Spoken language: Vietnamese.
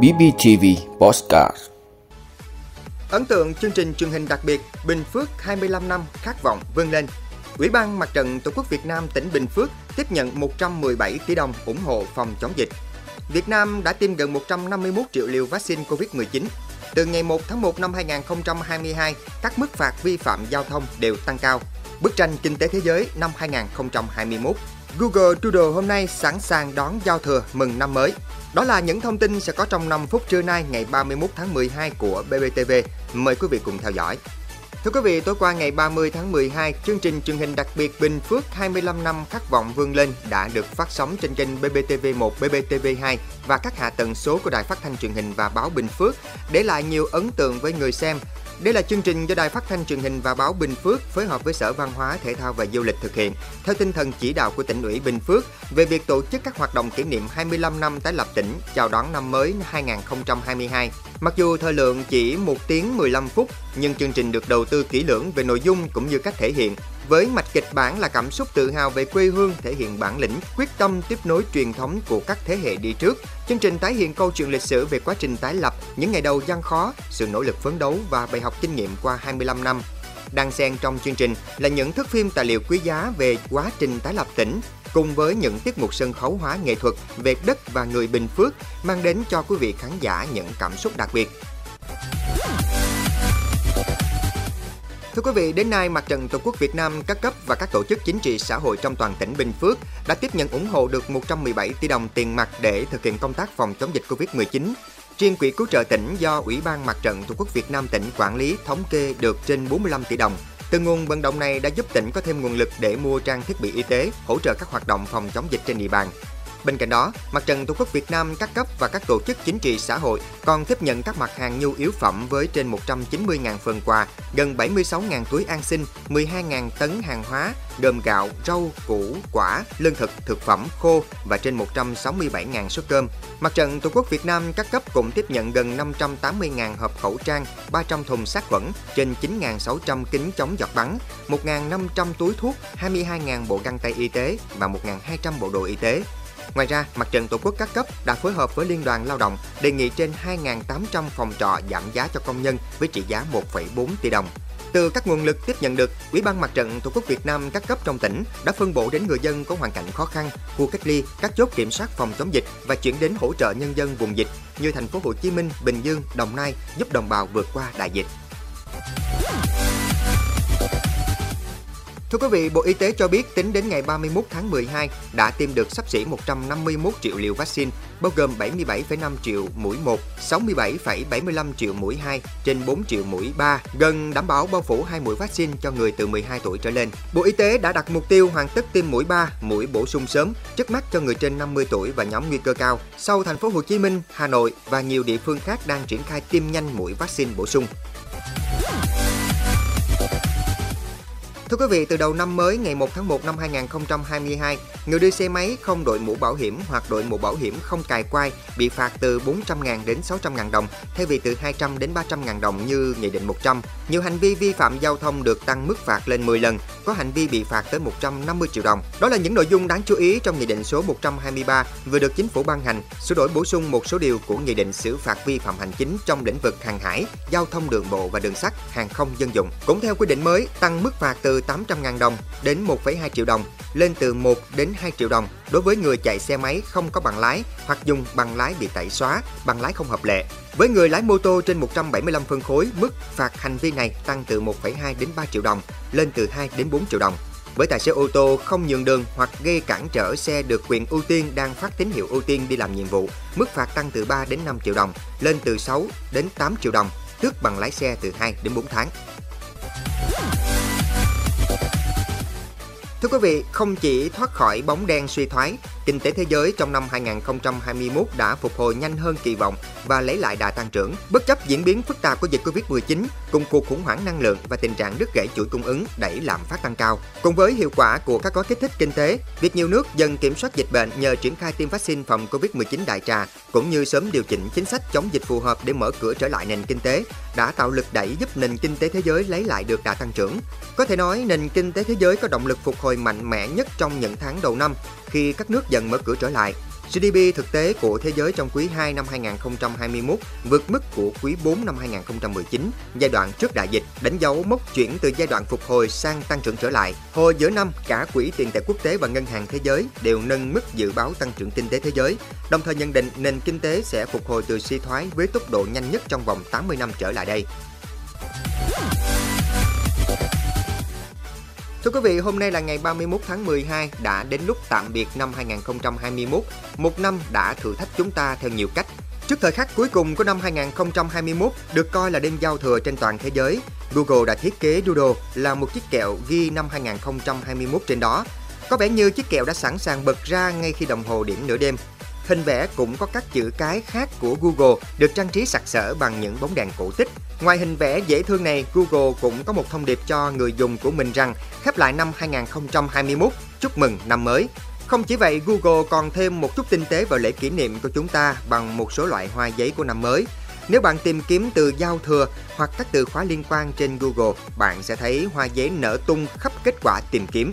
BBTV Postcard Ấn tượng chương trình truyền hình đặc biệt Bình Phước 25 năm khát vọng vươn lên. Ủy ban Mặt trận Tổ quốc Việt Nam tỉnh Bình Phước tiếp nhận 117 tỷ đồng ủng hộ phòng chống dịch. Việt Nam đã tiêm gần 151 triệu liều vaccine COVID-19. Từ ngày 1 tháng 1 năm 2022, các mức phạt vi phạm giao thông đều tăng cao. Bức tranh kinh tế thế giới năm 2021 Google Doodle hôm nay sẵn sàng đón giao thừa mừng năm mới. Đó là những thông tin sẽ có trong 5 phút trưa nay ngày 31 tháng 12 của BBTV. Mời quý vị cùng theo dõi. Thưa quý vị, tối qua ngày 30 tháng 12, chương trình truyền hình đặc biệt Bình Phước 25 năm khát vọng vươn lên đã được phát sóng trên kênh BBTV1, BBTV2 và các hạ tần số của Đài Phát thanh truyền hình và báo Bình Phước, để lại nhiều ấn tượng với người xem đây là chương trình do Đài Phát thanh Truyền hình và báo Bình Phước phối hợp với Sở Văn hóa, Thể thao và Du lịch thực hiện, theo tinh thần chỉ đạo của tỉnh ủy Bình Phước về việc tổ chức các hoạt động kỷ niệm 25 năm tái lập tỉnh chào đón năm mới 2022. Mặc dù thời lượng chỉ 1 tiếng 15 phút, nhưng chương trình được đầu tư kỹ lưỡng về nội dung cũng như cách thể hiện, với mạch kịch bản là cảm xúc tự hào về quê hương thể hiện bản lĩnh, quyết tâm tiếp nối truyền thống của các thế hệ đi trước. Chương trình tái hiện câu chuyện lịch sử về quá trình tái lập, những ngày đầu gian khó, sự nỗ lực phấn đấu và bài học kinh nghiệm qua 25 năm. Đang xen trong chương trình là những thước phim tài liệu quý giá về quá trình tái lập tỉnh, cùng với những tiết mục sân khấu hóa nghệ thuật về đất và người Bình Phước mang đến cho quý vị khán giả những cảm xúc đặc biệt. Thưa quý vị, đến nay Mặt trận Tổ quốc Việt Nam các cấp và các tổ chức chính trị xã hội trong toàn tỉnh Bình Phước đã tiếp nhận ủng hộ được 117 tỷ đồng tiền mặt để thực hiện công tác phòng chống dịch Covid-19. Riêng quỹ cứu trợ tỉnh do Ủy ban Mặt trận Tổ quốc Việt Nam tỉnh quản lý thống kê được trên 45 tỷ đồng. Từ nguồn vận động này đã giúp tỉnh có thêm nguồn lực để mua trang thiết bị y tế, hỗ trợ các hoạt động phòng chống dịch trên địa bàn. Bên cạnh đó, Mặt trận Tổ quốc Việt Nam các cấp và các tổ chức chính trị xã hội còn tiếp nhận các mặt hàng nhu yếu phẩm với trên 190.000 phần quà, gần 76.000 túi an sinh, 12.000 tấn hàng hóa gồm gạo, rau, củ, quả, lương thực, thực phẩm khô và trên 167.000 suất cơm. Mặt trận Tổ quốc Việt Nam các cấp cũng tiếp nhận gần 580.000 hộp khẩu trang, 300 thùng sát khuẩn, trên 9.600 kính chống giọt bắn, 1.500 túi thuốc, 22.000 bộ găng tay y tế và 1.200 bộ đồ y tế. Ngoài ra, Mặt trận Tổ quốc các cấp đã phối hợp với Liên đoàn Lao động đề nghị trên 2.800 phòng trọ giảm giá cho công nhân với trị giá 1,4 tỷ đồng. Từ các nguồn lực tiếp nhận được, Ủy ban Mặt trận Tổ quốc Việt Nam các cấp trong tỉnh đã phân bổ đến người dân có hoàn cảnh khó khăn, khu cách ly, các chốt kiểm soát phòng chống dịch và chuyển đến hỗ trợ nhân dân vùng dịch như thành phố Hồ Chí Minh, Bình Dương, Đồng Nai giúp đồng bào vượt qua đại dịch. Thưa quý vị, Bộ Y tế cho biết tính đến ngày 31 tháng 12 đã tiêm được sắp xỉ 151 triệu liều vaccine, bao gồm 77,5 triệu mũi 1, 67,75 triệu mũi 2 trên 4 triệu mũi 3, gần đảm bảo bao phủ hai mũi vaccine cho người từ 12 tuổi trở lên. Bộ Y tế đã đặt mục tiêu hoàn tất tiêm mũi 3, mũi bổ sung sớm, trước mắt cho người trên 50 tuổi và nhóm nguy cơ cao. Sau thành phố Hồ Chí Minh, Hà Nội và nhiều địa phương khác đang triển khai tiêm nhanh mũi vaccine bổ sung. Thưa quý vị, từ đầu năm mới ngày 1 tháng 1 năm 2022, người đi xe máy không đội mũ bảo hiểm hoặc đội mũ bảo hiểm không cài quai bị phạt từ 400.000 đến 600.000 đồng, thay vì từ 200 đến 300.000 đồng như Nghị định 100. Nhiều hành vi vi phạm giao thông được tăng mức phạt lên 10 lần, có hành vi bị phạt tới 150 triệu đồng. Đó là những nội dung đáng chú ý trong Nghị định số 123 vừa được Chính phủ ban hành, sửa đổi bổ sung một số điều của Nghị định xử phạt vi phạm hành chính trong lĩnh vực hàng hải, giao thông đường bộ và đường sắt, hàng không dân dụng. Cũng theo quy định mới, tăng mức phạt từ 800.000 đồng đến 1,2 triệu đồng, lên từ 1 đến 2 triệu đồng đối với người chạy xe máy không có bằng lái hoặc dùng bằng lái bị tẩy xóa, bằng lái không hợp lệ. Với người lái mô tô trên 175 phân khối, mức phạt hành vi này tăng từ 1,2 đến 3 triệu đồng, lên từ 2 đến 4 triệu đồng. Với tài xế ô tô không nhường đường hoặc gây cản trở xe được quyền ưu tiên đang phát tín hiệu ưu tiên đi làm nhiệm vụ, mức phạt tăng từ 3 đến 5 triệu đồng, lên từ 6 đến 8 triệu đồng, tước bằng lái xe từ 2 đến 4 tháng. Thưa quý vị, không chỉ thoát khỏi bóng đen suy thoái, kinh tế thế giới trong năm 2021 đã phục hồi nhanh hơn kỳ vọng và lấy lại đà tăng trưởng. Bất chấp diễn biến phức tạp của dịch Covid-19 cùng cuộc khủng hoảng năng lượng và tình trạng đứt gãy chuỗi cung ứng đẩy lạm phát tăng cao. Cùng với hiệu quả của các gói kích thích kinh tế, việc nhiều nước dần kiểm soát dịch bệnh nhờ triển khai tiêm vaccine phòng Covid-19 đại trà cũng như sớm điều chỉnh chính sách chống dịch phù hợp để mở cửa trở lại nền kinh tế đã tạo lực đẩy giúp nền kinh tế thế giới lấy lại được đà tăng trưởng. Có thể nói nền kinh tế thế giới có động lực phục hồi mạnh mẽ nhất trong những tháng đầu năm khi các nước dần mở cửa trở lại. GDP thực tế của thế giới trong quý 2 năm 2021 vượt mức của quý 4 năm 2019, giai đoạn trước đại dịch, đánh dấu mốc chuyển từ giai đoạn phục hồi sang tăng trưởng trở lại. Hồi giữa năm, cả Quỹ tiền tệ quốc tế và Ngân hàng Thế giới đều nâng mức dự báo tăng trưởng kinh tế thế giới, đồng thời nhận định nền kinh tế sẽ phục hồi từ suy thoái với tốc độ nhanh nhất trong vòng 80 năm trở lại đây. Thưa quý vị, hôm nay là ngày 31 tháng 12, đã đến lúc tạm biệt năm 2021, một năm đã thử thách chúng ta theo nhiều cách. Trước thời khắc cuối cùng của năm 2021 được coi là đêm giao thừa trên toàn thế giới, Google đã thiết kế Doodle là một chiếc kẹo ghi năm 2021 trên đó. Có vẻ như chiếc kẹo đã sẵn sàng bật ra ngay khi đồng hồ điểm nửa đêm. Hình vẽ cũng có các chữ cái khác của Google được trang trí sặc sỡ bằng những bóng đèn cổ tích. Ngoài hình vẽ dễ thương này, Google cũng có một thông điệp cho người dùng của mình rằng khép lại năm 2021, chúc mừng năm mới. Không chỉ vậy, Google còn thêm một chút tinh tế vào lễ kỷ niệm của chúng ta bằng một số loại hoa giấy của năm mới. Nếu bạn tìm kiếm từ giao thừa hoặc các từ khóa liên quan trên Google, bạn sẽ thấy hoa giấy nở tung khắp kết quả tìm kiếm.